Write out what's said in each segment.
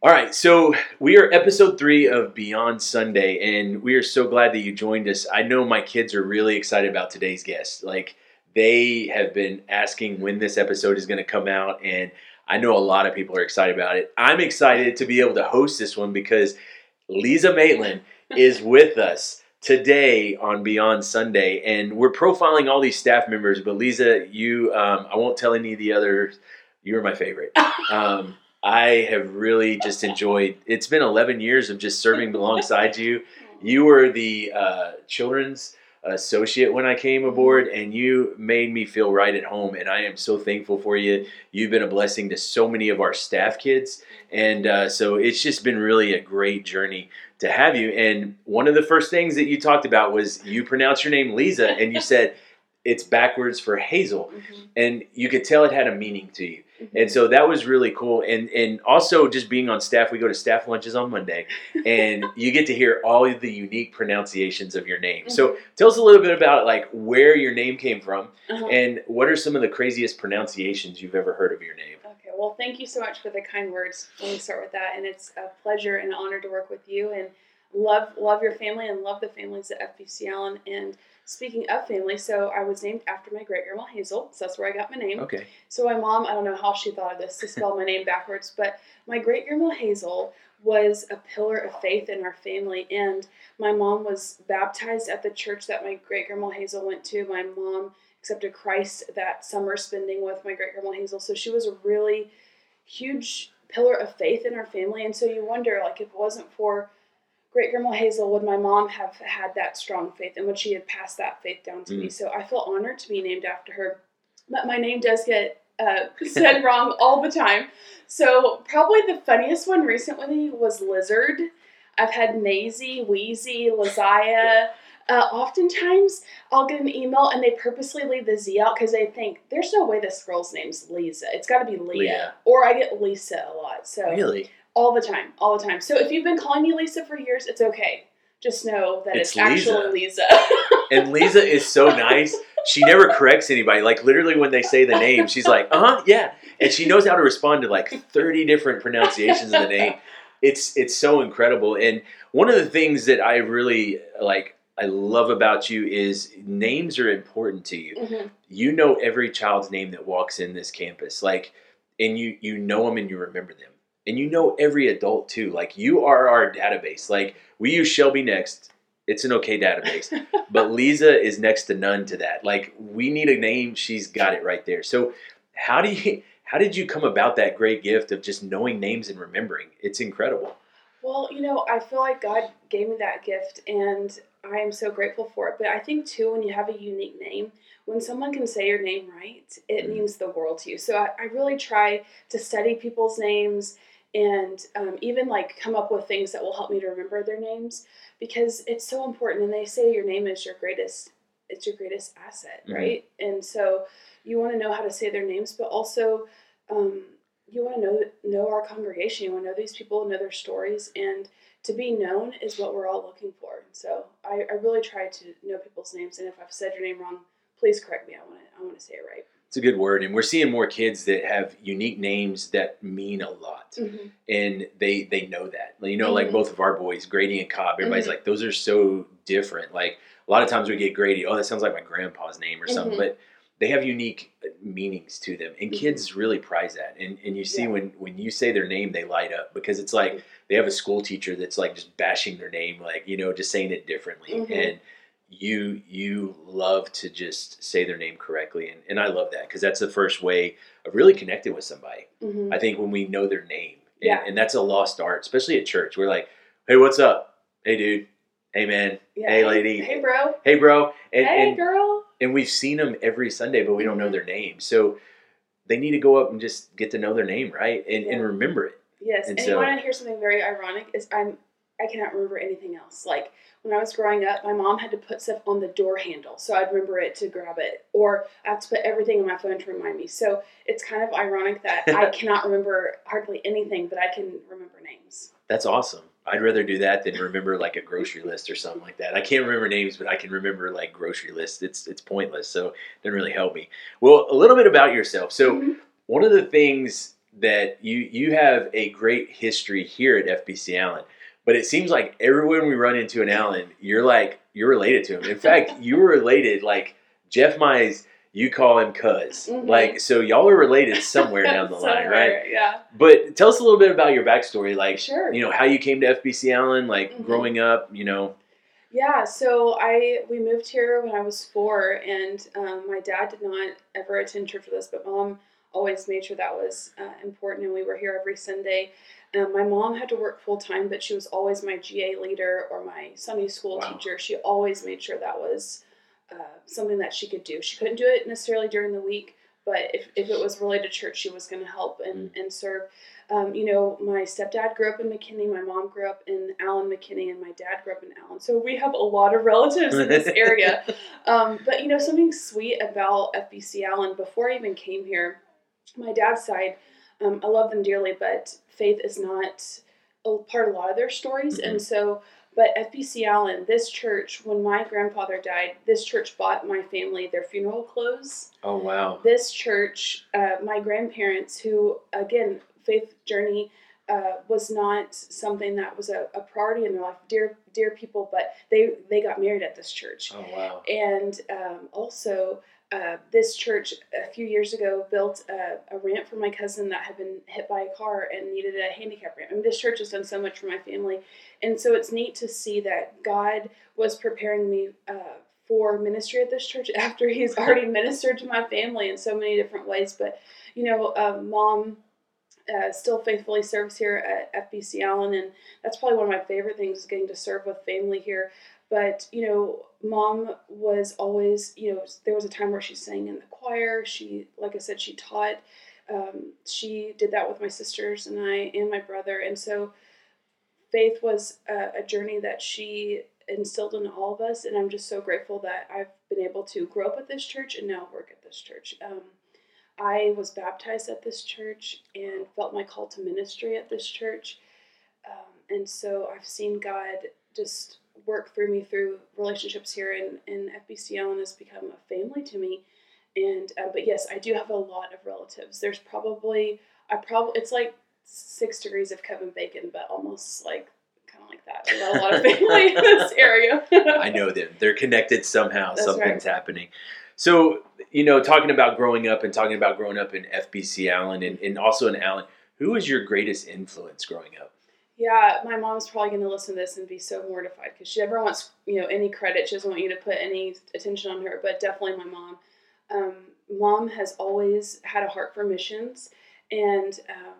All right, so we are episode three of Beyond Sunday, and we are so glad that you joined us. I know my kids are really excited about today's guest. Like, they have been asking when this episode is going to come out, and I know a lot of people are excited about it. I'm excited to be able to host this one because Lezah Maitland is with us today on Beyond Sunday, and we're profiling all these staff members. But Lezah, you, um, I won't tell any of the others. You're my favorite. Um, I have really just enjoyed. It's been 11 years of just serving alongside you. You were the uh, children's associate when I came aboard, and you made me feel right at home. And I am so thankful for you. You've been a blessing to so many of our staff kids, and uh, so it's just been really a great journey to have you. And one of the first things that you talked about was you pronounce your name Lezah, and you said it's backwards for Hazel, Mhm. and you could tell it had a meaning to you. And so that was really cool. And and also just being on staff, we go to staff lunches on Monday, and you get to hear all of the unique pronunciations of your name. So tell us a little bit about like where your name came from, Uh-huh. and what are some of the craziest pronunciations you've ever heard of your name. Okay, well, thank you so much for the kind words. Let me start with that, and it's a pleasure and an honor to work with you, and love love your family and love the families at FBC Allen. And speaking of family, so I was named after my great grandma Hazel, so that's where I got my name. Okay. So my mom, I don't know how she thought of this to spell my name backwards, but my great grandma Hazel was a pillar of faith in our family, and my mom was baptized at the church that my great grandma Hazel went to. My mom accepted Christ that summer spending with my great grandma Hazel, so she was a really huge pillar of faith in our family. And so you wonder, like, if it wasn't for great grandma Hazel, would my mom have had that strong faith, and would she have passed that faith down to me? Mm. So I feel honored to be named after her. But my name does get uh, said wrong all the time. So probably the funniest one recently was Lizard. I've had Maisie, Wheezy, Laziah. Uh, oftentimes, I'll get an email and they purposely leave the Z out because they think there's no way this girl's name's Lezah. It's got to be Leah. Leah. Or I get Lisa a lot. So Really? All the time, all the time. So if you've been calling me Lisa for years, it's okay. Just know that It's it's, actually Lezah. And Lezah is so nice. She never corrects anybody. Like literally, when they say the name, she's like, "Uh huh, yeah," and she knows how to respond to like thirty different pronunciations of the name. It's it's so incredible. And one of the things that I really like, I love about you is names are important to you. Mhm. You know every child's name that walks in this campus, like, and you you know them and you remember them, and you know every adult too. Like you are our database. Like we use Shelby Next. It's an okay database but Lezah is next to none to that. Like we need a name, she's got it right there. So how do you how did you come about that great gift of just knowing names and remembering? It's incredible. Well, you know, I feel like God gave me that gift and I am so grateful for it. But I think too, when you have a unique name, when someone can say your name right, it Mhm. means the world to you. So I, I really try to study people's names and um, even like come up with things that will help me to remember their names because it's so important. And they say your name is your greatest, it's your greatest asset, Mhm. right? And so you want to know how to say their names, but also um, you want to know know our congregation. You want to know these people, know their stories, and to be known is what we're all looking for. So I, I really try to know people's names, and if I've said your name wrong, please correct me. I want to I want to say it right. It's a good word. And we're seeing more kids that have unique names that mean a lot. Mm-hmm. And they they know that. You know, like Mhm. both of our boys, Grady and Cobb, everybody's Mhm. like, those are so different. Like a lot of times we get Grady, oh, that sounds like my grandpa's name or something. Mhm. But they have unique uh, meanings to them. And Mhm. kids really prize that. And and you see Yeah. when when you say their name, they light up because it's like Mhm. they have a school teacher that's like just bashing their name, like, you know, just saying it differently. And you you love to just say their name correctly and, and i love that because that's the first way of really connecting with somebody Mm-hmm. i think when we know their name and, Yeah. and that's a lost art especially at church we're like hey what's up hey dude hey man Yeah. hey lady Hey, bro. hey bro and, hey, and, girl. and we've seen them every sunday but we don't know Mhm. their name so they need to go up and just get to know their name right and, and remember it Yes, And and, so- you want to hear something very ironic? Is I'm I cannot remember anything else. Like when I was growing up, my mom had to put stuff on the door handle, so I'd remember it to grab it, or I have to put everything in my phone to remind me. So it's kind of ironic that I cannot remember hardly anything, but I can remember names. that's awesome i'd rather do that than remember like a grocery list or something like that i can't remember names but i can remember like grocery lists it's it's pointless so it doesn't really help me well a little bit about yourself so Mhm. one of the things that you you have a great history here at FBC Allen, but it seems like everyone we run into in Allen, you're like you're related to him. In fact, you were related. Like Jeff Mize, you call him Cuz. Mhm. Like so, y'all are related somewhere down the line, right? Yeah. But tell us a little bit about your backstory, like Sure. you know how you came to FBC Allen, like Mhm. growing up. You know, Yeah, so I we moved here when I was four, and um, my dad did not ever attend church with us, but mom always made sure that was uh, important, and we were here every Sunday. Um, my mom had to work full time, but she was always my GA leader or my Sunday school Wow. teacher. She always made sure that was uh, something that she could do. She couldn't do it necessarily during the week, but if, if it was related to church, she was going to help and, and serve. Um, you know, my stepdad grew up in McKinney, my mom grew up in Allen, McKinney, and my dad grew up in Allen. So we have a lot of relatives in this area. Um, but you know, something sweet about FBC Allen before I even came here, my dad's side, um, I love them dearly, but faith is not a part of a lot of their stories. Mhm. And so, but FBC Allen, this church, when my grandfather died, this church bought my family their funeral clothes oh wow, this church, uh, my grandparents, who again, faith journey uh, was not something that was a, a priority in their life. Dear, dear people, but they they got married at this church, oh wow, and um, also. Uh, this church a few years ago built a, a ramp for my cousin that had been hit by a car and needed a handicap ramp. I mean, this church has done so much for my family, and so it's neat to see that God was preparing me uh, for ministry at this church after He's already ministered to my family in so many different ways. But you know, uh, mom uh, still faithfully serves here at FBC Allen, and that's probably one of my favorite things is getting to serve with family here. But you know, mom was always, you know, there was a time where she sang in the choir. She, like I said, she taught. Um, she did that with my sisters and I and my brother, and so faith was a, a journey that she instilled in all of us. And I'm just so grateful that I've been able to grow up at this church and now work at this church. Um, I was baptized at this church and felt my call to ministry at this church. Um, and so I've seen God just work through me through relationships here, and, and FBC Allen has become a family to me. And uh, but yes, I do have a lot of relatives. There's probably I probably it's like six degrees of Kevin Bacon, but almost like kind of like that. I got a lot of family in this area. I know them. They're connected somehow. That's Something's happening. So, you know, talking about growing up and talking about growing up in FBC Allen and, and also in Allen, who was your greatest influence growing up? Yeah, my mom's probably going to listen to this and be so mortified because she never wants you know any credit. She doesn't want you to put any attention on her, but definitely my mom. Um, mom has always had a heart for missions, and um,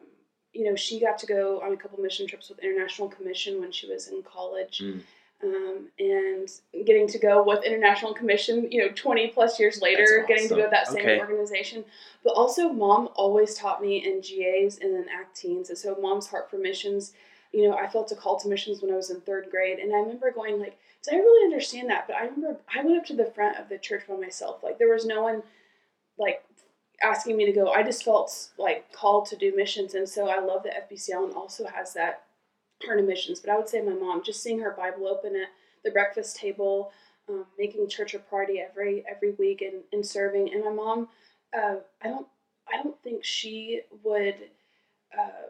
you know she got to go on a couple mission trips with International Commission when she was in college. Mm. Um, and getting to go with International Commission, you know, 20 plus years later, That's getting to go awesome. with that same Okay. organization. But also, mom always taught me in GAs and then Acteens. And so, mom's heart for missions, you know, I felt a call to missions when I was in third grade. And I remember going, like, did I really understand that? But I remember I went up to the front of the church by myself. Like, there was no one, like, asking me to go. I just felt, like, called to do missions. And so, I love that FBC Allen also has that heart of missions. But I would say my mom, just seeing her Bible open at the breakfast table, um, making church a party every every week and, and serving. And my mom, uh, I don't I don't think she would uh,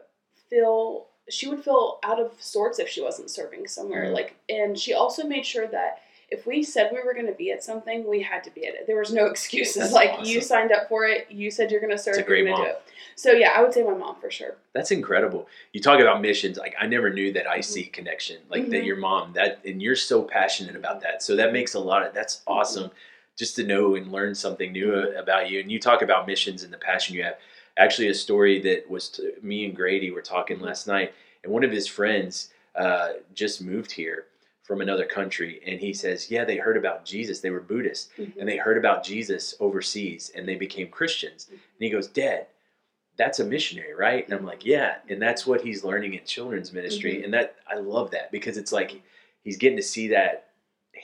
feel she would feel out of sorts if she wasn't serving somewhere. Mhm. Like, and she also made sure that if we said we were going to be at something, we had to be at it. There was no excuses. That's like awesome. you signed up for it, you said you're going to serve, a you're great going to do it. So yeah, I would say my mom for sure. That's incredible. You talk about missions. Like I never knew that IC connection. Like that Mhm. your mom that and you're so passionate about that. So that makes a lot of that's awesome just to know and learn something new Mhm. about you. And you talk about missions and the passion you have. Actually, a story that was to, me and Grady were talking last night, and one of his friends uh, just moved here from another country, and he says, "Yeah, they heard about Jesus. They were Buddhists, Mhm. and they heard about Jesus overseas, and they became Christians." And he goes, "Dad, that's a missionary, right?" And I'm like, "Yeah," and that's what he's learning in children's ministry, Mhm. and that I love that because it's like he's getting to see that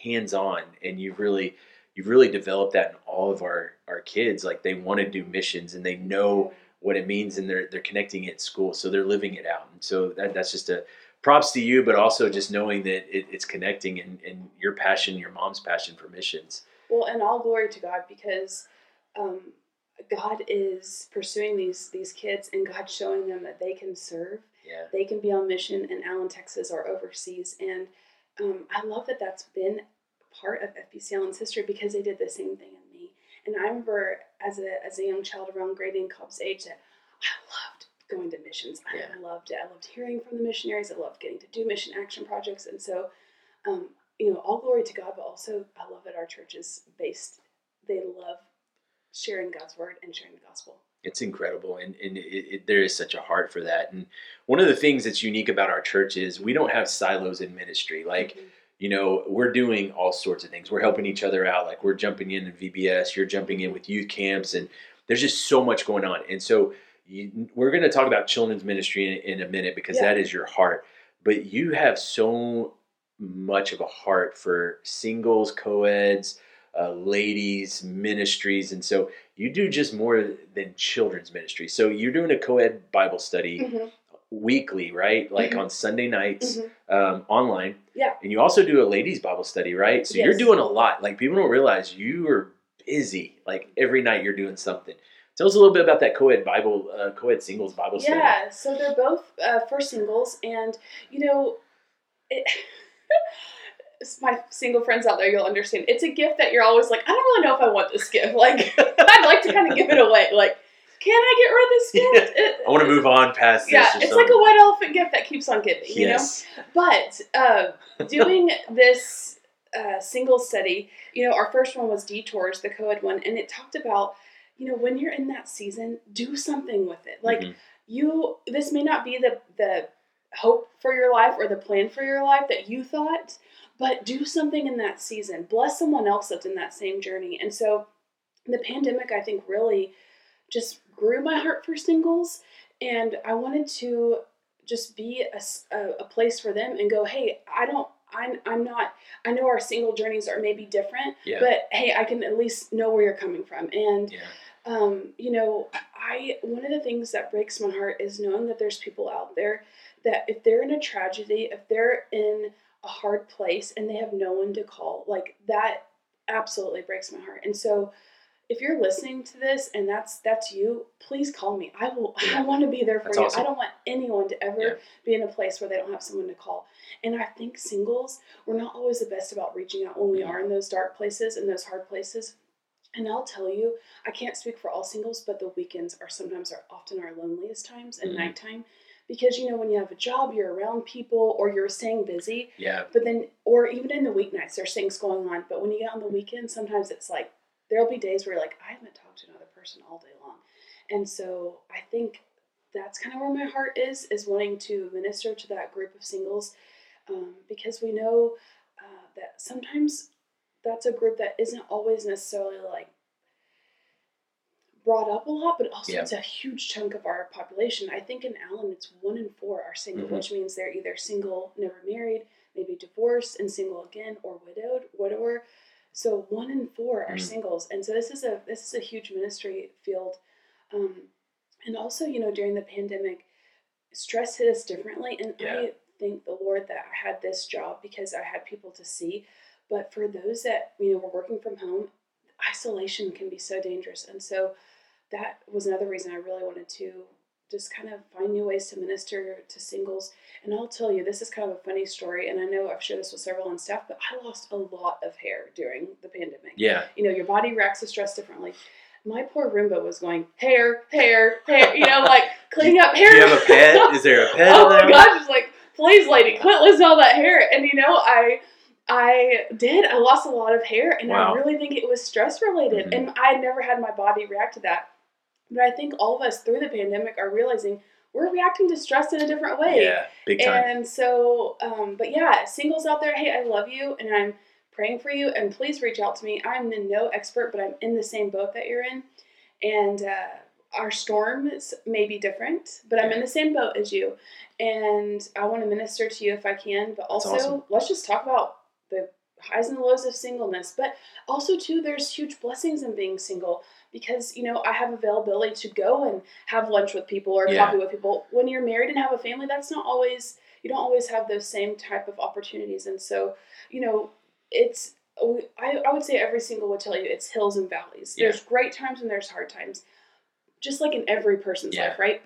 hands on, and you've really you've really developed that in all of our our kids. Like they want to do missions, and they know what it means, and they're they're connecting it at school, so they're living it out, and so that that's just a props to you, but also just knowing that it, it's connecting and, and your passion, your mom's passion for missions. Well, and all glory to God because um, God is pursuing these these kids and God showing them that they can serve, Yeah. they can be on mission in Allen, Texas, or overseas. And um, I love that that's been part of FBC Allen's history because they did the same thing. And I remember as a as a young child around Grady and Cobb's age that I loved going to missions. I Yeah. loved it. I loved hearing from the missionaries. I loved getting to do mission action projects. And so, um, you know, all glory to God, but also I love that our church is based. They love sharing God's word and sharing the gospel. It's incredible, and, and it, it, there is such a heart for that. And one of the things that's unique about our church is we don't have silos in ministry. Like, Mhm. You know, we're doing all sorts of things. We're helping each other out. Like, we're jumping in in VBS, you're jumping in with youth camps, and there's just so much going on. And so, you, we're going to talk about children's ministry in, in a minute because Yeah. that is your heart. But you have so much of a heart for singles, co-eds, uh, ladies ministries, and so you do just more than children's ministry. So you're doing a co-ed Bible study Mhm. Weekly, right? Like Mhm. on Sunday nights Mhm. um, online. Yeah. And you also do a ladies Bible study, right? So you're doing a lot. Like people don't realize you are busy. Like every night you're doing something. Tell us a little bit about that co-ed Bible, uh, co-ed singles Bible study. Yeah, so they're both uh, for singles, and you know, it, it's my single friends out there, you'll understand. It's a gift that you're always like, I don't really know if I want this gift. Like, I'd like to kind of give it away. Like, can I get rid of this gift? It- I want to move on past this. Yeah, it's something. like a white elephant gift that keeps on giving. You know, yes. but uh, doing this uh, single study, you know, our first one was Detours, the co ed one, and it talked about, you know, when you're in that season, do something with it. Like, Mhm. you, this may not be the, the hope for your life or the plan for your life that you thought, but do something in that season. Bless someone else that's in that same journey. And so the pandemic, I think, really just grew my heart for singles. And I wanted to just be a a place for them and go, hey, I don't, I'm, I'm not, I know our single journeys are maybe different, Yeah. but hey, I can at least know where you're coming from. And, yeah. um, you know, I, one of the things that breaks my heart is knowing that there's people out there that if they're in a tragedy, if they're in a hard place and they have no one to call, like that absolutely breaks my heart. And so, if you're listening to this and that's that's you, please call me. I will. Yeah. I want to be there for That's you. awesome. I don't want anyone to ever Yeah. be in a place where they don't have someone to call. And I think singles, we're not always the best about reaching out when we are in those dark places and those hard places. And I'll tell you, I can't speak for all singles, but the weekends are sometimes are often our loneliest times and Mhm. nighttime. Because you know, when you have a job, you're around people or you're staying busy. Yeah. But then, or even in the weeknights, there's things going on. But when you get on the weekend, sometimes it's like there'll be days where you're like, I haven't talked to another person all day long. And so I think that's kind of where my heart is, is wanting to minister to that group of singles um, because we know uh, that sometimes that's a group that isn't always necessarily like brought up a lot, but also Yeah. it's a huge chunk of our population. I think in Allen, it's one in four are single, Mhm. which means they're either single, never married, maybe divorced and single again, or widowed, widower. So one in four are Mm. singles, and so this is a this is a huge ministry field. Um, and also, you know, during the pandemic, stress hit us differently, and Yeah. I thank the Lord that I had this job because I had people to see. But for those that you know were working from home, isolation can be so dangerous, and so that was another reason I really wanted to just kind of find new ways to minister to singles. And I'll tell you, this is kind of a funny story, and I know I've shared this with several on staff, but I lost a lot of hair during the pandemic. Yeah. You know, your body reacts to stress differently. My poor Roomba was going hair, hair, hair. You know, like cleaning up hair. Do you have a pet? Is there a pet oh my gosh! It's like, please, lady, quit losing all that hair. And you know, I, I did. I lost a lot of hair, and Wow. I really think it was stress related. Mhm. And I never had my body react to that. But I think all of us through the pandemic are realizing we're reacting to stress in a different way. Yeah. Big time. And so, um, but yeah, singles out there, hey, I love you and I'm praying for you. And please reach out to me. I'm no expert, but I'm in the same boat that you're in. And uh, our storms may be different, but I'm in the same boat as you. And I want to minister to you if I can. But That's also, awesome. let's just talk about highs and lows of singleness. But also, too, there's huge blessings in being single because, you know, I have availability to go and have lunch with people or Yeah. coffee with people. When you're married and have a family, that's not always you don't always have those same type of opportunities. And so, you know, it's I, I would say every single would tell you it's hills and valleys. Yeah. There's great times and there's hard times. just like in every person's Yeah. life, right?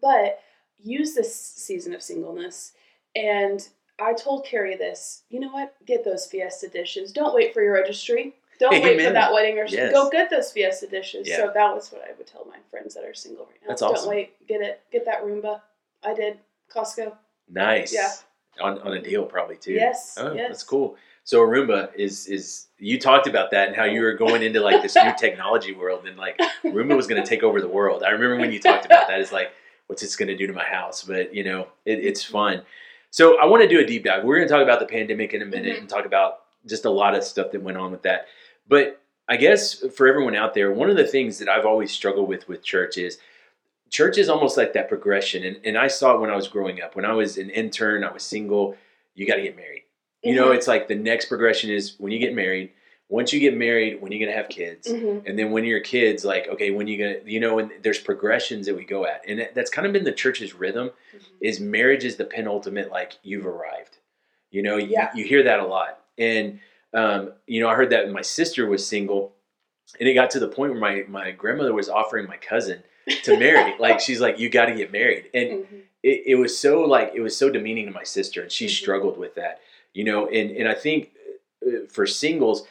But use this season of singleness. And I told Carrie this. You know what? Get those Fiesta dishes. Don't wait for your registry. Don't wait for that wedding or Yes. go get those Fiesta dishes. Yeah. So that was what I would tell my friends that are single right now. That's awesome. Don't wait. Get it. Get that Roomba. I did. Costco. Nice. Yeah. On, on a deal probably too. Yes. Oh, yes. that's cool. So Roomba is is you talked about that and how you were going into like this new technology world and like Roomba was going to take over the world. I remember when you talked about that. It's like, what's this going to do to my house? But you know, it, it's fun. So I want to do a deep dive. We're going to talk about the pandemic in a minute Mhm. and talk about just a lot of stuff that went on with that. But I guess for everyone out there, one of the things that I've always struggled with with church is church is almost like that progression. And, and I saw it when I was growing up. When I was an intern, I was single. You got to get married. You know, Mhm. it's like the next progression is when you get married. Once you get married, when you're gonna have kids, Mhm. and then when you're kids, like okay, when you gonna, you know, and there's progressions that we go at, and that's kind of been the church's rhythm. Mhm. Is marriage is the penultimate, like you've arrived. You know, you, Yeah. you hear that a lot, and um, you know, I heard that my sister was single, and it got to the point where my my grandmother was offering my cousin to marry. like she's like, you got to get married, and Mhm. it, it was so like it was so demeaning to my sister and she Mhm. struggled with that you know and and i think uh, for singles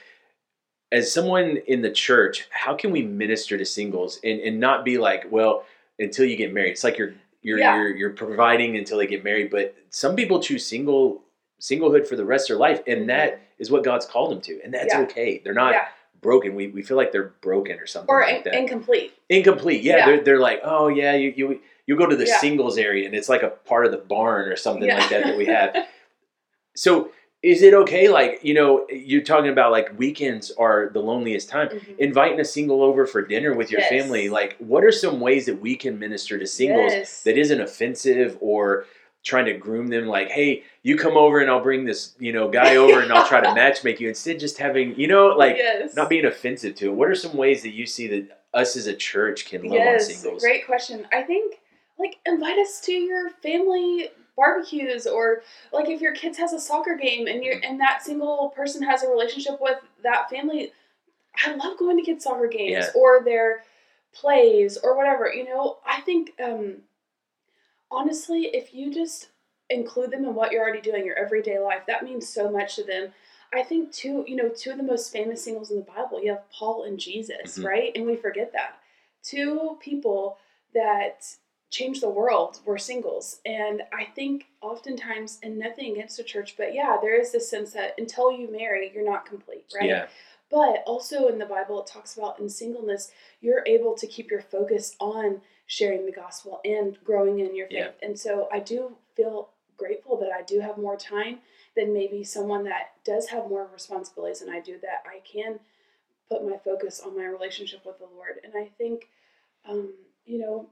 as someone in the church how can we minister to singles and and not be like well until you get married it's like you're you're Yeah. you're, you're providing until they get married but some people choose single singlehood for the rest of their life and mm-hmm. that is what god's called them to and that's Yeah. okay they're not yeah. broken we, we feel like they're broken or something Or like in- that incomplete. incomplete. Yeah. They're, they're like, oh yeah, you you you go to the singles area and it's like a part of the barn or something like that that we have. so is it okay? Like you know, you're talking about like weekends are the loneliest time. Mhm. Inviting a single over for dinner with your Yes. family. Like, what are some ways that we can minister to singles Yes. that isn't offensive or trying to groom them? Like, hey, you come over and I'll bring this you know guy over and I'll try to match make you. Instead, just having you know like yes. not being offensive to it. What are some ways that you see that us as a church can love yes, on singles? great question. I think like invite us to your family barbecues or like if your kids has a soccer game and you're and that single person has a relationship with that family. I love going to kids soccer games Yeah. or their plays or whatever. You know, I think um honestly, if you just include them in what you're already doing, your everyday life, that means so much to them. I think two, you know, two of the most famous singles in the Bible, you have Paul and Jesus, Mhm. right? And we forget that. Two people that changed the world were singles. And I think oftentimes, and nothing against the church, but yeah, there is this sense that until you marry, you're not complete, right? Yeah, But also in the Bible, it talks about in singleness, you're able to keep your focus on sharing the gospel and growing in your faith. Yeah. And so I do feel grateful that I do have more time than maybe someone that does have more responsibilities than I do, that I can put my focus on my relationship with the Lord. And I think, um, you know,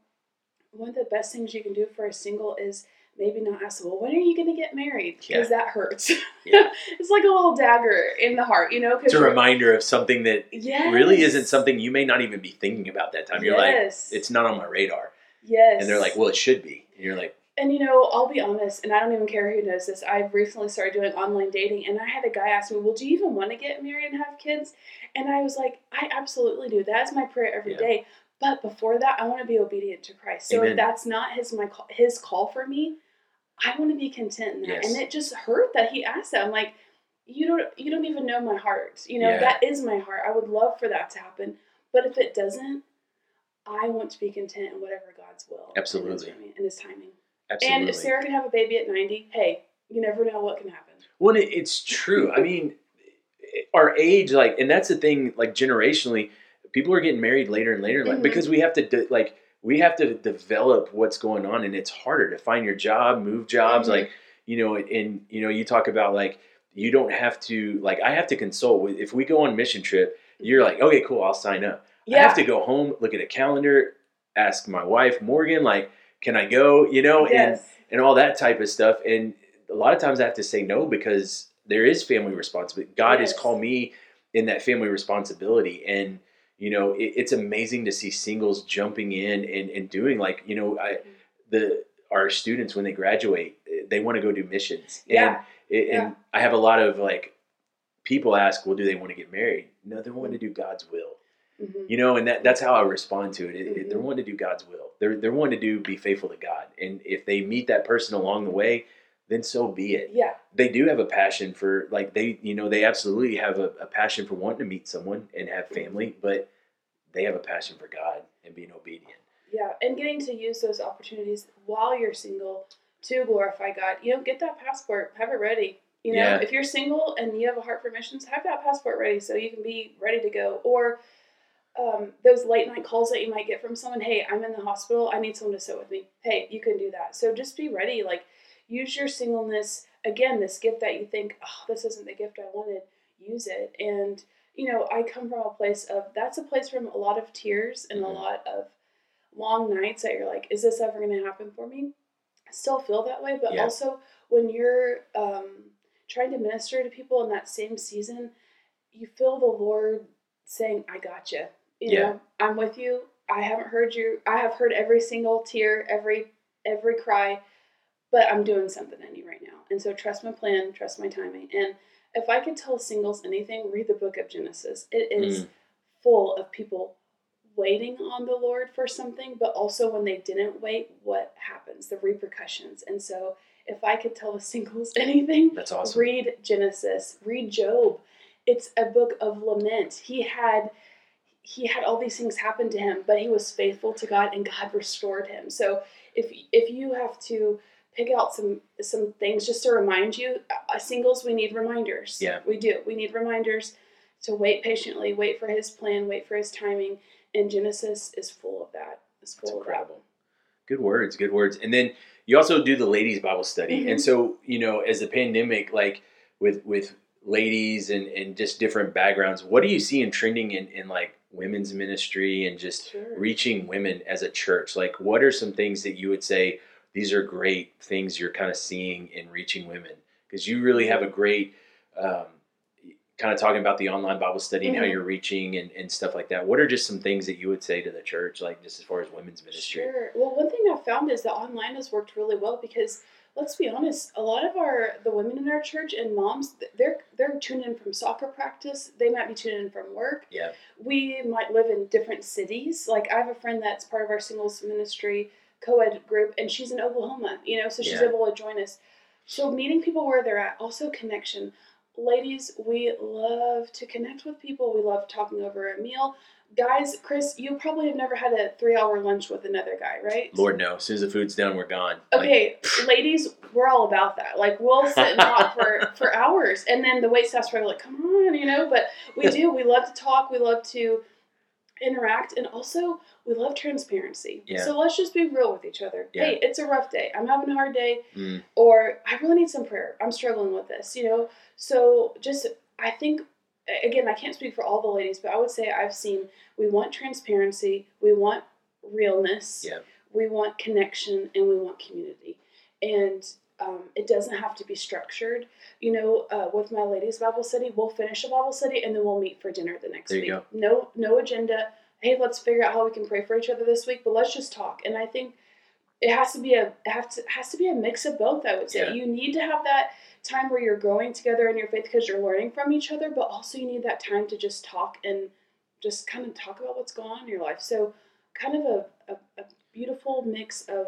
one of the best things you can do for a single is maybe not ask, well, when are you going to get married? Because that hurts. Yeah. it's like a little dagger in the heart, you know? 'cause it's a reminder of something that Yes. really isn't something you may not even be thinking about that time. You're like, it's not on my radar, yes, and they're like, well, it should be, and you're like, and you know, I'll be honest, and I don't even care who knows this. I've recently started doing online dating, and I had a guy ask me, "Well, do you even want to get married and have kids?" And I was like, "I absolutely do. That's my prayer every Yeah. day." But before that, I want to be obedient to Christ. So Amen. if that's not his my call, his call for me, I want to be content in that. Yes. And it just hurt that he asked that. I'm like, you don't you don't even know my heart. You know Yeah. that is my heart. I would love for that to happen. But if it doesn't, I want to be content in whatever God's will. Absolutely. And his, timing- and his timing. absolutely. And if Sarah can have a baby at 90, hey, you never know what can happen. Well, it's true. I mean, our age, like, and that's the thing, like, generationally, people are getting married later and later, like, Mhm. because we have to, de- like, we have to develop what's going on, and it's harder to find your job, move jobs, Mhm. like, you know, and you know, you talk about like, you don't have to, like, I have to consult with. If we go on mission trip, you're like, okay, cool, I'll sign up. Yeah. I have to go home, look at a calendar, ask my wife Morgan, like, can I go? You know, and yes. and all that type of stuff. And a lot of times I have to say no because there is family responsibility. God has called me in that family responsibility. And, you know, it, it's amazing to see singles jumping in and, and doing like, you know, I, the, our students, when they graduate, they want to go do missions. Yeah. And, it, Yeah. and I have a lot of like people ask, well, do they want to get married? No, they want to do God's will. hmm You know, and that that's how I respond to it. It- it- They're wanting to do God's will. They're they're wanting to do be faithful to God, and if they meet that person along the way, then so be it. Yeah. They do have a passion for like they you know they absolutely have a, a passion for wanting to meet someone and have family, but they have a passion for God and being obedient. Yeah, and getting to use those opportunities while you're single to glorify God. You know, get that passport, have it ready. You know, Yeah. if you're single and you have a heart for missions, have that passport ready so you can be ready to go. Or um, those late night calls that you might get from someone, hey, I'm in the hospital, I need someone to sit with me. Hey, you can do that. So just be ready. Like, use your singleness again. This gift that you think, oh, this isn't the gift I wanted. Use it. And you know, I come from a place of that's a place from a lot of tears and a Mhm. lot of long nights that you're like, is this ever going to happen for me? I still feel that way, but Yeah. also when you're um, trying to minister to people in that same season, you feel the Lord saying, "I got you. You Yeah. know, I'm with you. I haven't heard you. I have heard every single tear, every every cry, but I'm doing something in you right now. And so trust my plan, trust my timing. And if I could tell singles anything, read the book of Genesis. It is Mm. full of people waiting on the Lord for something, but also when they didn't wait, what happens, the repercussions. And so if I could tell the singles anything, That's awesome. read Genesis, read Job. It's a book of lament. He had he had all these things happen to him, but he was faithful to God and God restored him. So if if you have to pick out some some things just to remind you, uh, singles we need reminders. Yeah. We do. We need reminders to wait patiently, wait for his plan, wait for his timing, and Genesis is full of that. It's full That's of that. incredible. Good words, good words. And then you also do the ladies Bible study. Mhm. And so, you know, as the pandemic, like with with ladies and, and just different backgrounds, what do you see in trending in, in like women's ministry and just Sure. reaching women as a church? Like what are some things that you would say these are great things you're kind of seeing in reaching women? Because you really have a great um, kind of talking about the online Bible study and how Mhm. you're reaching and, and stuff like that. What are just some things that you would say to the church, like just as far as women's ministry? Sure. Well, one thing I've found is that online has worked really well because let's be honest, a lot of our the women in our church and moms, they're they're tuned in from soccer practice. They might be tuned in from work. Yeah. We might live in different cities. Like I have a friend that's part of our singles ministry co-ed group, and she's in Oklahoma. You know, so she's Yeah. able to join us. So meeting people where they're at, also connection. Ladies, we love to connect with people. We love talking over a meal guys, Chris, you probably have never had a three hour lunch with another guy, right? Lord no. As soon as the food's done, we're gone. Like, Okay, ladies, we're all about that. Like we'll sit and talk for for hours, and then the wait staff's probably like, "Come on," you know. But we do. We love to talk. We love to interact, and also we love transparency. Yeah. So let's just be real with each other. Yeah. Hey, it's a rough day. I'm having a hard day, Mm. or I really need some prayer. I'm struggling with this. You know. So just I think again, I can't speak for all the ladies, but I would say I've seen we want transparency, we want realness, Yeah. we want connection, and we want community. And um, it doesn't have to be structured. You know, uh, with my ladies' Bible study, we'll finish a Bible study and then we'll meet for dinner the next There week. No, no agenda. Hey, let's figure out how we can pray for each other this week, but let's just talk. And I think it has to be a it has to has to be a mix of both. I would say Yeah. you need to have that time where you're growing together in your faith because you're learning from each other, but also you need that time to just talk and just kind of talk about what's going on in your life. So, kind of a, a, a beautiful mix of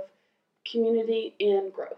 community and growth.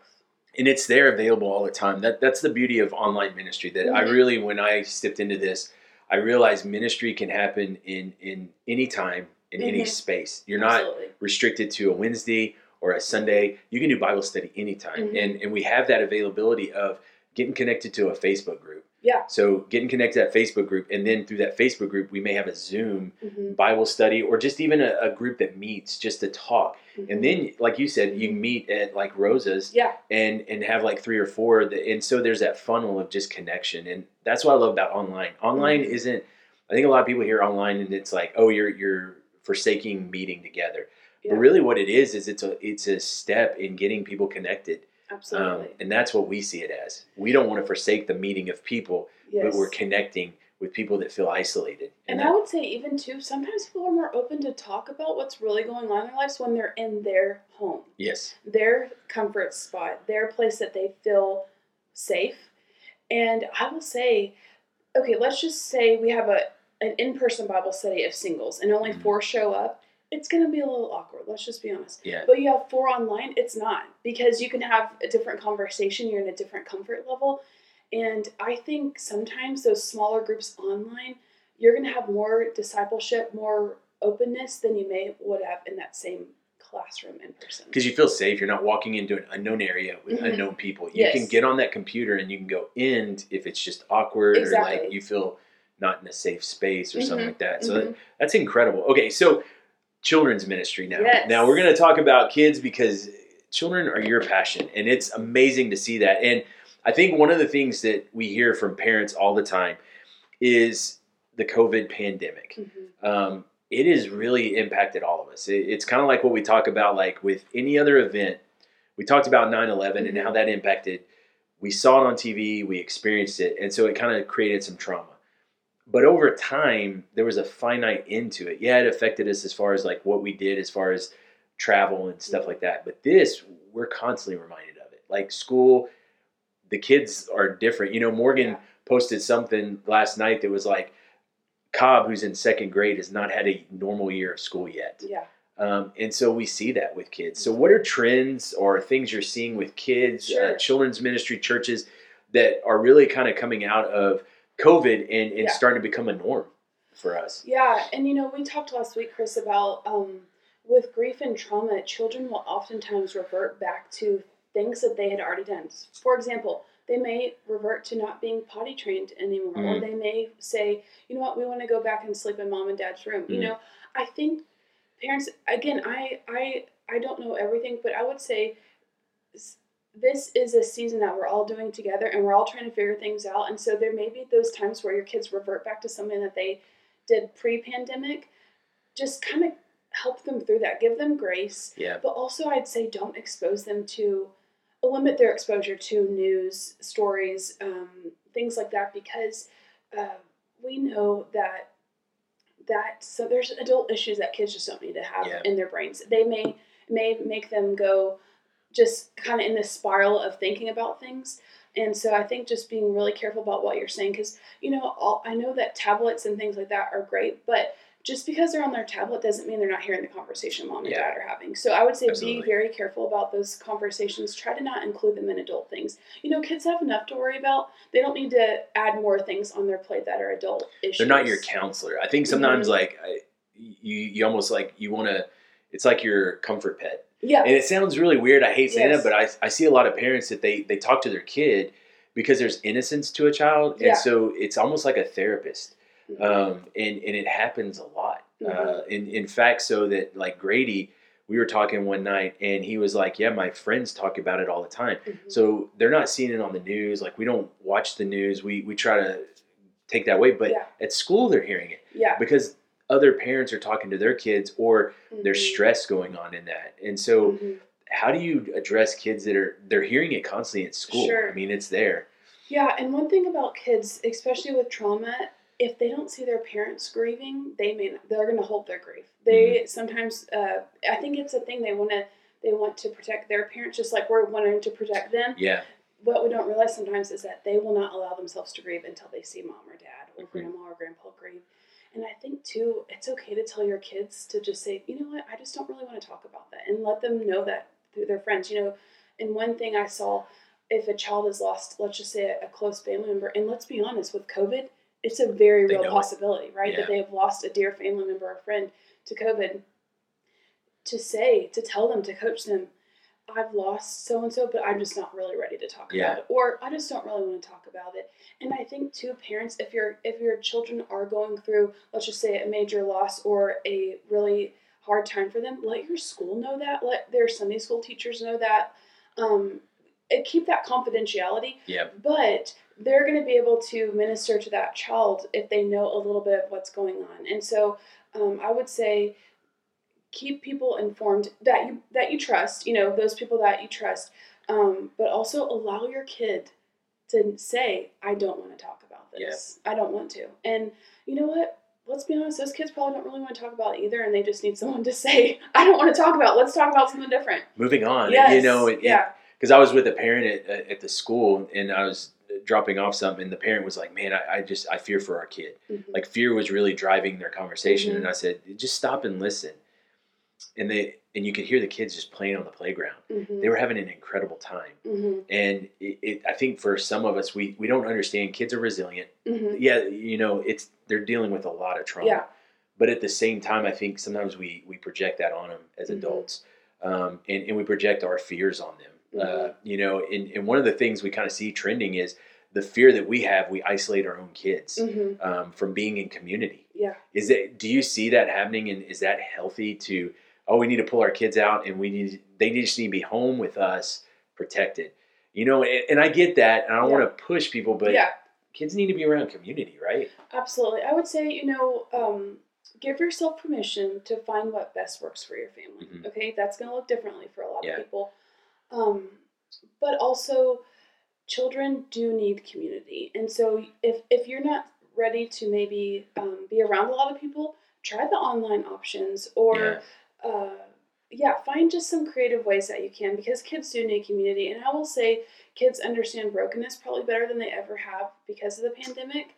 And it's there available all the time. That that's the beauty of online ministry. That I Mhm. really, when I stepped into this, I realized ministry can happen in in any time in any Mhm. space. You're not restricted to a Wednesday or a Sunday. You can do Bible study anytime, Mhm. and and we have that availability of getting connected to a Facebook group. Yeah. So getting connected to that Facebook group, and then through that Facebook group, we may have a Zoom Mhm. Bible study or just even a, a group that meets just to talk. Mhm. And then, like you said, you meet at like Rosa's yeah, and and have like three or four that, and so there's that funnel of just connection and that's what i love about online online Mhm. isn't i think a lot of people hear online and it's like oh you're you're forsaking meeting together yeah, but really what it is is it's a it's a step in getting people connected um, absolutely. and that's what we see it as we don't want to forsake the meeting of people yes. but we're connecting with people that feel isolated And that- I would say even too, sometimes people are more open to talk about what's really going on in their lives when they're in their home, yes their comfort spot, their place that they feel safe. And I will say, okay, let's just say we have a an in-person Bible study of singles and only Mhm. four show up, it's going to be a little awkward. Let's just be honest. Yeah. But you have four online, it's not because you can have a different conversation. You're in a different comfort level, and I think sometimes those smaller groups online, you're going to have more discipleship, more openness than you may would have in that same classroom in person. because you feel safe. You're not walking into an unknown area with Mhm. unknown people. You Yes. can get on that computer and you can go in if it's just awkward or like you feel not in a safe space or something Mhm. like that. So that, Mhm. that's incredible. Okay, so children's ministry now. Yes. Now we're going to talk about kids because children are your passion, and it's amazing to see that. And I think one of the things that we hear from parents all the time is the COVID pandemic. Mhm. Um, it has really impacted all of us. It, it's kind of like what we talk about, like with any other event. We talked about 9 11 and Mhm. how that impacted. We saw it on TV, we experienced it, and so it kind of created some trauma. But over time, there was a finite end to it. Yeah, it affected us as far as like what we did, as far as travel and stuff like that. But this, we're constantly reminded of it. Like school, the kids are different. You know, Morgan Yeah. posted something last night that was like, Cobb, who's in second grade, has not had a normal year of school yet. Yeah. Um, and so we see that with kids. So, what are trends or things you're seeing with kids, uh, children's ministry churches that are really kind of coming out of COVID and, and Yeah. starting to become a norm for us? Yeah, and you know, we talked last week, Chris, about um, with grief and trauma, children will oftentimes revert back to things that they had already done. For example, they may revert to not being potty trained anymore, or Mhm. they may say, you know what, we want to go back and sleep in mom and dad's room. You Mhm. know, I think parents, again, I, I, I don't know everything, but I would say this is a season that we're all doing together and we're all trying to figure things out. And so there may be those times where your kids revert back to something that they did pre-pandemic just kind of help them through that give them grace Yeah. but also i'd say don't expose them to limit their exposure to news stories um, things like that because uh, we know that that so there's adult issues that kids just don't need to have Yeah. in their brains they may may make them go just kind of in this spiral of thinking about things and so i think just being really careful about what you're saying because you know all, i know that tablets and things like that are great but just because they're on their tablet doesn't mean they're not hearing the conversation mom and Yeah. dad are having so i would say Absolutely. be very careful about those conversations try to not include them in adult things you know kids have enough to worry about they don't need to add more things on their plate that are adult issues They're not your counselor. I think sometimes, Mhm. like, I, you, you almost like, you want to, it's like your comfort pet. Yeah And it sounds really weird. I hate saying Yes. it, but I, I see a lot of parents that they, they talk to their kid because there's innocence to a child. And Yeah. so it's almost like a therapist. Mhm. Um, and, and it happens a lot. Uh, Mhm. in, in fact, so that like Grady, we were talking one night and he was like, yeah, my friends talk about it all the time. Mhm. So they're not seeing it on the news. Like we don't watch the news. We, we try to take that way, but Yeah. at school they're hearing it yeah because other parents are talking to their kids or there's Mhm. stress going on in that. And so Mhm. how do you address kids that are they're hearing it constantly at school? Sure. I mean, it's there. Yeah, and one thing about kids, especially with trauma, if they don't see their parents grieving, they may not, they're going to hold their grief. They sometimes, uh, I think it's a thing they want to they want to protect their parents, just like we're wanting to protect them. Yeah, What we don't realize sometimes is that they will not allow themselves to grieve until they see mom or dad or Mhm. grandma or grandpa grieve. And I think too, it's okay to tell your kids to just say, you know what, I just don't really want to talk about that, and let them know that through their friends. You know, and one thing I saw, if a child has lost, let's just say a, a close family member, and let's be honest, with COVID, it's a very They real know it. possibility, right? Yeah. That they have lost a dear family member or friend to COVID. To say, to tell them, to coach them, I've lost so and so, but I'm just not really ready to talk Yeah. about it, or I just don't really want to talk about it. And I think too, parents, if your if your children are going through, let's just say, a major loss or a really hard time for them, let your school know that. Let their Sunday school teachers know that. Um, and keep that confidentiality. yeah, But they're going to be able to minister to that child if they know a little bit of what's going on. And so, um, I would say keep people informed that you that you trust you know those people that you trust um, but also allow your kid to say i don't want to talk about this i don't want to and you know what let's be honest those kids probably don't really want to talk about it either and they just need someone to say i don't want to talk about it. let's talk about something different moving on. yes You know, it, yeah because I was with a parent at, at the school and I was dropping off something, and the parent was like, "Man, I, I just I fear for our kid." Mhm. Like fear was really driving their conversation, Mhm. and I said, "Just stop and listen." And they and you could hear the kids just playing on the playground. Mhm. They were having an incredible time, Mhm. and it, it, I think for some of us, we we don't understand. Kids are resilient. Mhm. Yeah, you know, it's they're dealing with a lot of trauma. Yeah. But at the same time, I think sometimes we we project that on them as Mhm. adults, um, and and we project our fears on them. Uh, Mhm. you know, and, and one of the things we kind of see trending is the fear that we have. We isolate our own kids Mhm. um, from being in community. Yeah. Is that? Do you see that happening? And is that healthy? To oh, we need to pull our kids out, and we need they just need to be home with us, protected. You know, and, and I get that, and I don't Yeah. want to push people, but yeah. kids need to be around community, right? Absolutely. I would say, you know, um, give yourself permission to find what best works for your family. Mhm. Okay, that's going to look differently for a lot Yeah. of people. Um, but also, children do need community, and so if if you're not ready to maybe um, be around a lot of people, try the online options or. Yeah. Uh, yeah, find just some creative ways that you can because kids do need community. And I will say, kids understand brokenness probably better than they ever have because of the pandemic.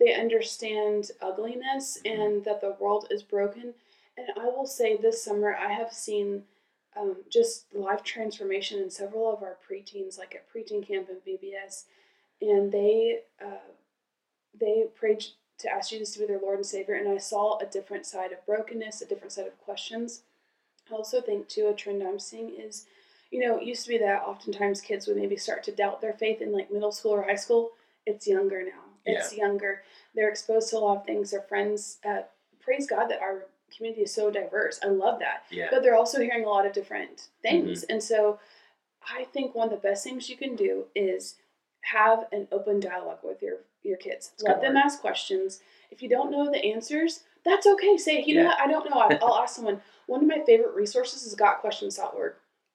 They understand ugliness Mhm. and that the world is broken. And I will say, this summer, I have seen um, just life transformation in several of our preteens, like at preteen camp and VBS. And they uh, they prayed to ask Jesus to be their Lord and Savior. And I saw a different side of brokenness, a different side of questions. I also think too a trend I'm seeing is, you know, it used to be that oftentimes kids would maybe start to doubt their faith in like middle school or high school. It's younger now. It's younger. They're exposed to a lot of things. Their friends, uh, praise God that our community is so diverse. I love that. Yeah. But they're also hearing a lot of different things. And so I think one of the best things you can do is have an open dialogue with your your kids. Let them ask questions. If you don't know the answers, that's okay. Say, you know what, I don't know. I- I'll ask someone. One of my favorite resources is gotquestions.org.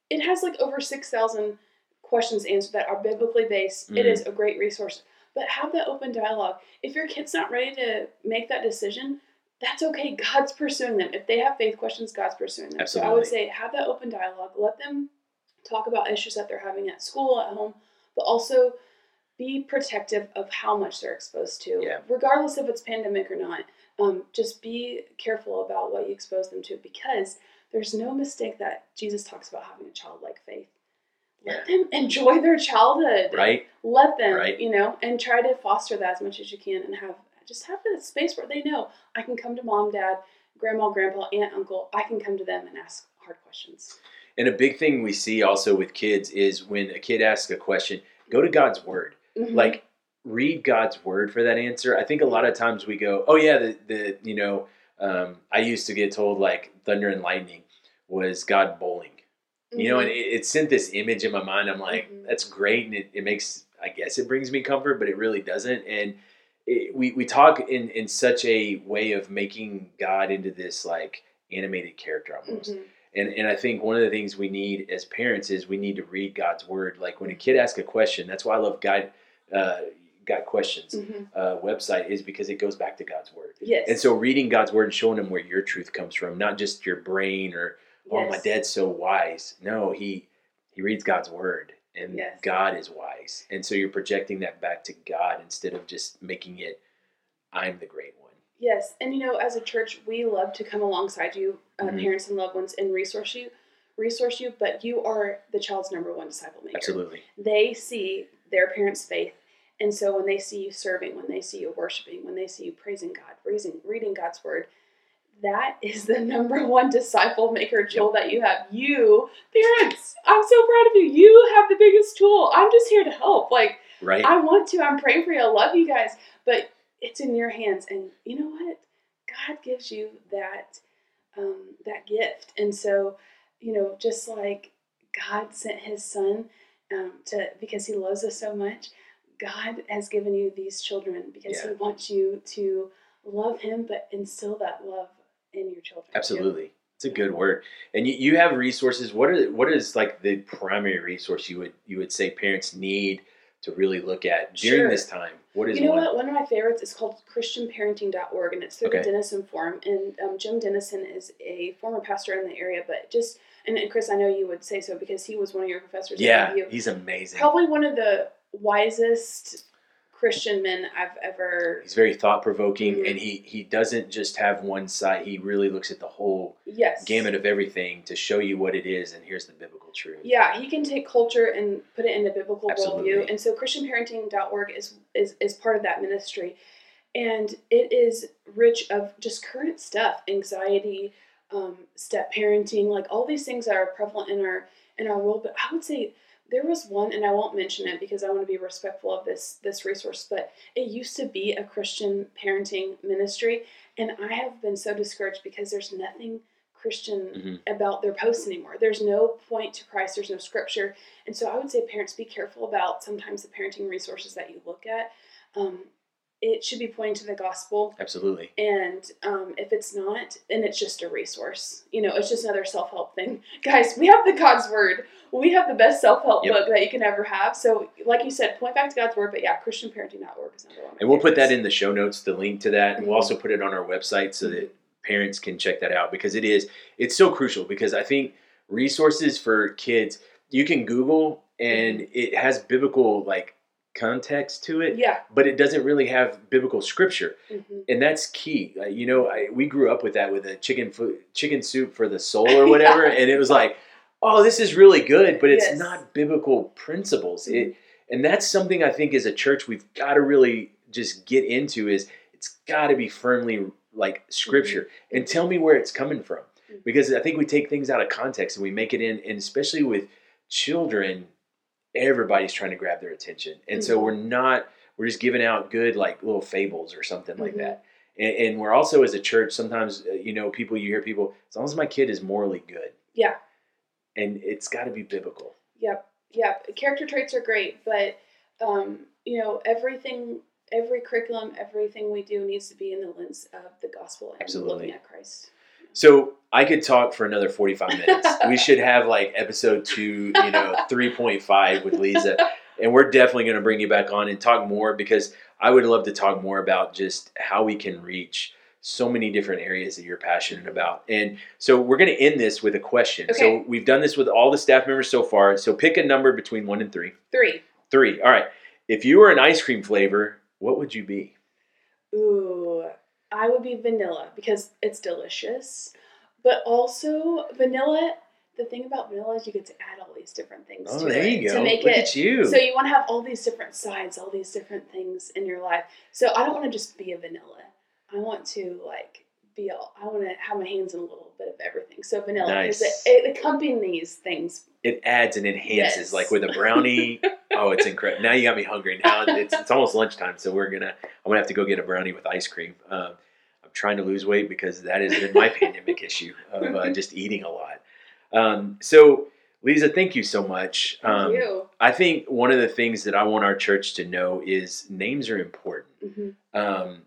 It has like over 6,000 questions answered that are biblically based. It Mhm. is a great resource. But have that open dialogue. If your kid's not ready to make that decision, that's okay. God's pursuing them. If they have faith questions, God's pursuing them. So I would say have that open dialogue. Let them talk about issues that they're having at school, at home, but also be protective of how much they're exposed to, Yeah. regardless if it's pandemic or not. Um, just be careful about what you expose them to because there's no mistake that Jesus talks about having a childlike faith. Let them enjoy their childhood. Right? Let them, Right. you know, and try to foster that as much as you can and have just have a space where they know I can come to mom, dad, grandma, grandpa, aunt, uncle. I can come to them and ask hard questions. And a big thing we see also with kids is when a kid asks a question, go to God's word. Mhm. Like read God's word for that answer. I think a lot of times we go, oh yeah, the the you know, um, I used to get told like thunder and lightning was God bowling. You know, and Mhm. it, it sent this image in my mind. I'm like, Mhm. that's great, and it, it makes I guess it brings me comfort, but it really doesn't. And it, we we talk in in such a way of making God into this like animated character almost. Mhm. And and I think one of the things we need as parents is we need to read God's word. Like when a kid asks a question, that's why I love God. Uh, Got Questions Mhm. uh, website is because it goes back to God's word. Yes. And so reading God's word and showing them where your truth comes from, not just your brain or oh my dad's so wise. No, he he reads God's word and Yes. God is wise. And so you're projecting that back to God instead of just making it I'm the great one. Yes, and you know, as a church, we love to come alongside you, uh, Mhm. parents and loved ones, and resource you, resource you. But you are the child's number one disciple maker. Absolutely. They see their parents' faith, and so when they see you serving, when they see you worshiping, when they see you praising God, reading, reading God's word, that is the number one disciple maker tool that you have. You, parents, I'm so proud of you. You have the biggest tool. I'm just here to help. Like. Right? I want to. I'm praying for you. I love you guys, but it's in your hands. And you know what? God gives you that um, that gift. And so, you know, just like God sent His Son um, to because He loves us so much, God has given you these children because He wants you to love Him, but instill that love in your children. too. Absolutely. It's a good word. And you, you have resources. What are what is like the primary resource you would you would say parents need to really look at during Sure. this time? What is You know one? what? One of my favorites is called ChristianParenting.org, and it's through Okay. the Denison Forum. And um, Jim Denison is a former pastor in the area, but just and, and Chris, I know you would say so because he was one of your professors. Yeah, he's amazing. probably one of the wisest Christian men I've ever. He's very thought provoking, Mhm. and he he doesn't just have one side. He really looks at the whole Yes. gamut of everything to show you what it is, and here's the biblical truth. Yeah, he can take culture and put it in a biblical Absolutely. worldview. And so ChristianParenting.org is, is is part of that ministry. And it is rich of just current stuff, anxiety, um, step parenting, like all these things that are prevalent in our in our world. But I would say there was one, and I won't mention it because I want to be respectful of this this resource. But it used to be a Christian parenting ministry, and I have been so discouraged because there's nothing Christian Mhm. about their posts anymore. There's no point to Christ. There's no scripture, and so I would say parents be careful about sometimes the parenting resources that you look at. Um, it should be pointing to the gospel Absolutely. and um, if it's not, then it's just a resource. You know, it's just another self help thing. Guys, we have the God's Word. We have the best self help Yep. book that you can ever have. So, like you said, point back to God's Word. But yeah, ChristianParenting.org is number one. And we'll put that in the show notes, the link to that, and we'll Mhm. also put it on our website so that parents can check that out because it is it's so crucial because I think resources for kids you can Google and it has biblical like context to it, Yeah. but it doesn't really have biblical scripture, hmm and that's key. Uh, you know, I, we grew up with that with a chicken food, chicken soup for the soul or whatever, and it was like, oh, this is really good, but it's Yes. not biblical principles. It and that's something I think as a church we've got to really just get into is it's got to be firmly like scripture and tell me where it's coming from Mhm. because I think we take things out of context and we make it in and especially with children everybody's trying to grab their attention and so Mhm. we're not we're just giving out good like little fables or something like Mhm. that and, and we're also as a church sometimes uh, you know people you hear people as long as my kid is morally good Yeah. and it's got to be biblical Yep. Yep. Character traits are great, but um, you know, everything, every curriculum, everything we do needs to be in the lens of the gospel and Absolutely. looking at Christ. So I could talk for another 45 minutes. we should have like episode two, you know, 3.5 with Lezah. And we're definitely going to bring you back on and talk more because I would love to talk more about just how we can reach so many different areas that you're passionate about. And so we're going to end this with a question. Okay. So we've done this with all the staff members so far. So pick a number between one and three. Three. Three. All right. If you were an ice cream flavor, what would you be? Ooh, I would be vanilla because it's delicious. But also vanilla. The thing about vanilla is you get to add all these different things Oh, to there it you go. to make Look it. at you. So you want to have all these different sides, all these different things in your life. So I don't want to just be a vanilla. I want to like be all. I want to have my hands in a little bit of everything. So vanilla because Nice. it, it accompanies things. It adds and enhances Yes. like with a brownie. Oh it's incredible now you got me hungry. Now it's, it's almost lunchtime so we're gonna i'm gonna have to go get a brownie with ice cream. Um, i'm trying to lose weight because that has been my pandemic issue of uh, just eating a lot. Um, so Lezah thank you so much. Thank um, you. i think one of the things that i want our church to know is names are important. Hmm um,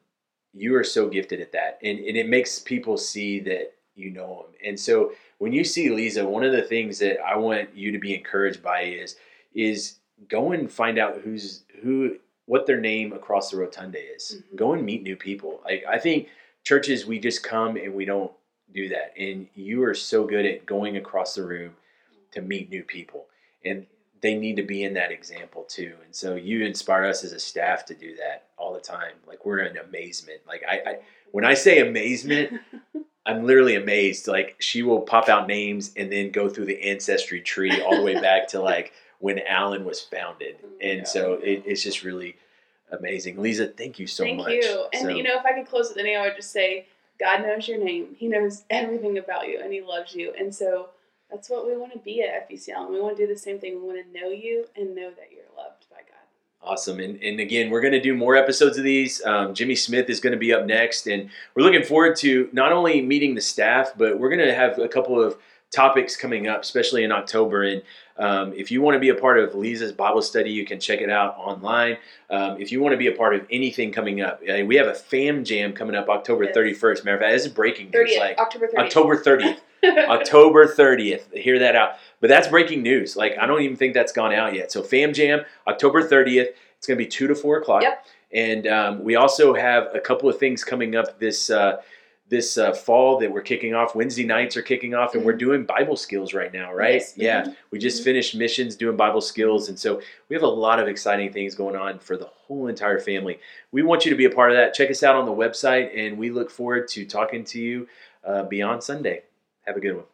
you are so gifted at that and, and it makes people see that you know them and so when you see Lezah one of the things that i want you to be encouraged by is is go and find out who's who what their name across the rotunda is. Mhm. go and meet new people. Like i think churches we just come and we don't do that. And you are so good at going across the room to meet new people. And they need to be in that example too. And so you inspire us as a staff to do that all the time. Like we're in amazement. Like i, I when i say amazement i'm literally amazed like she will pop out names and then go through the ancestry tree all the way back to like when Allen was founded and so it, it's just really amazing Lezah thank you so Thank much Thank you. And So- you know, if I could close with anything, I would just say, God knows your name. He knows everything about you, and He loves you. And so that's what we want to be at FBCL. And we want to do the same thing. We want to know you and know that you're loved by God. Awesome. And, and again, we're going to do more episodes of these. Um, Jimmy Smith is going to be up next. And we're looking forward to not only meeting the staff, but we're going to have a couple of topics coming up, especially in October. And um, if you want to be a part of Lezah's Bible study, you can check it out online. Um, if you want to be a part of anything coming up, uh, we have a fam jam coming up October Yes. 31st. Matter of fact, this is breaking news. 30th, Like October 30th. October 30th. October 30th. Hear that out. But that's breaking news. Like, I don't even think that's gone out yet. So, Fam Jam, October 30th. It's going to be 2 to 4 o'clock. Yep. And um, we also have a couple of things coming up this uh, this uh, fall that we're kicking off. Wednesday nights are kicking off, and we're Mhm. doing Bible skills right now, right? Yes. Yeah, Mhm. we just Mhm. finished missions doing Bible skills, and so we have a lot of exciting things going on for the whole entire family. We want you to be a part of that. Check us out on the website, and we look forward to talking to you uh, beyond Sunday. Have a good one.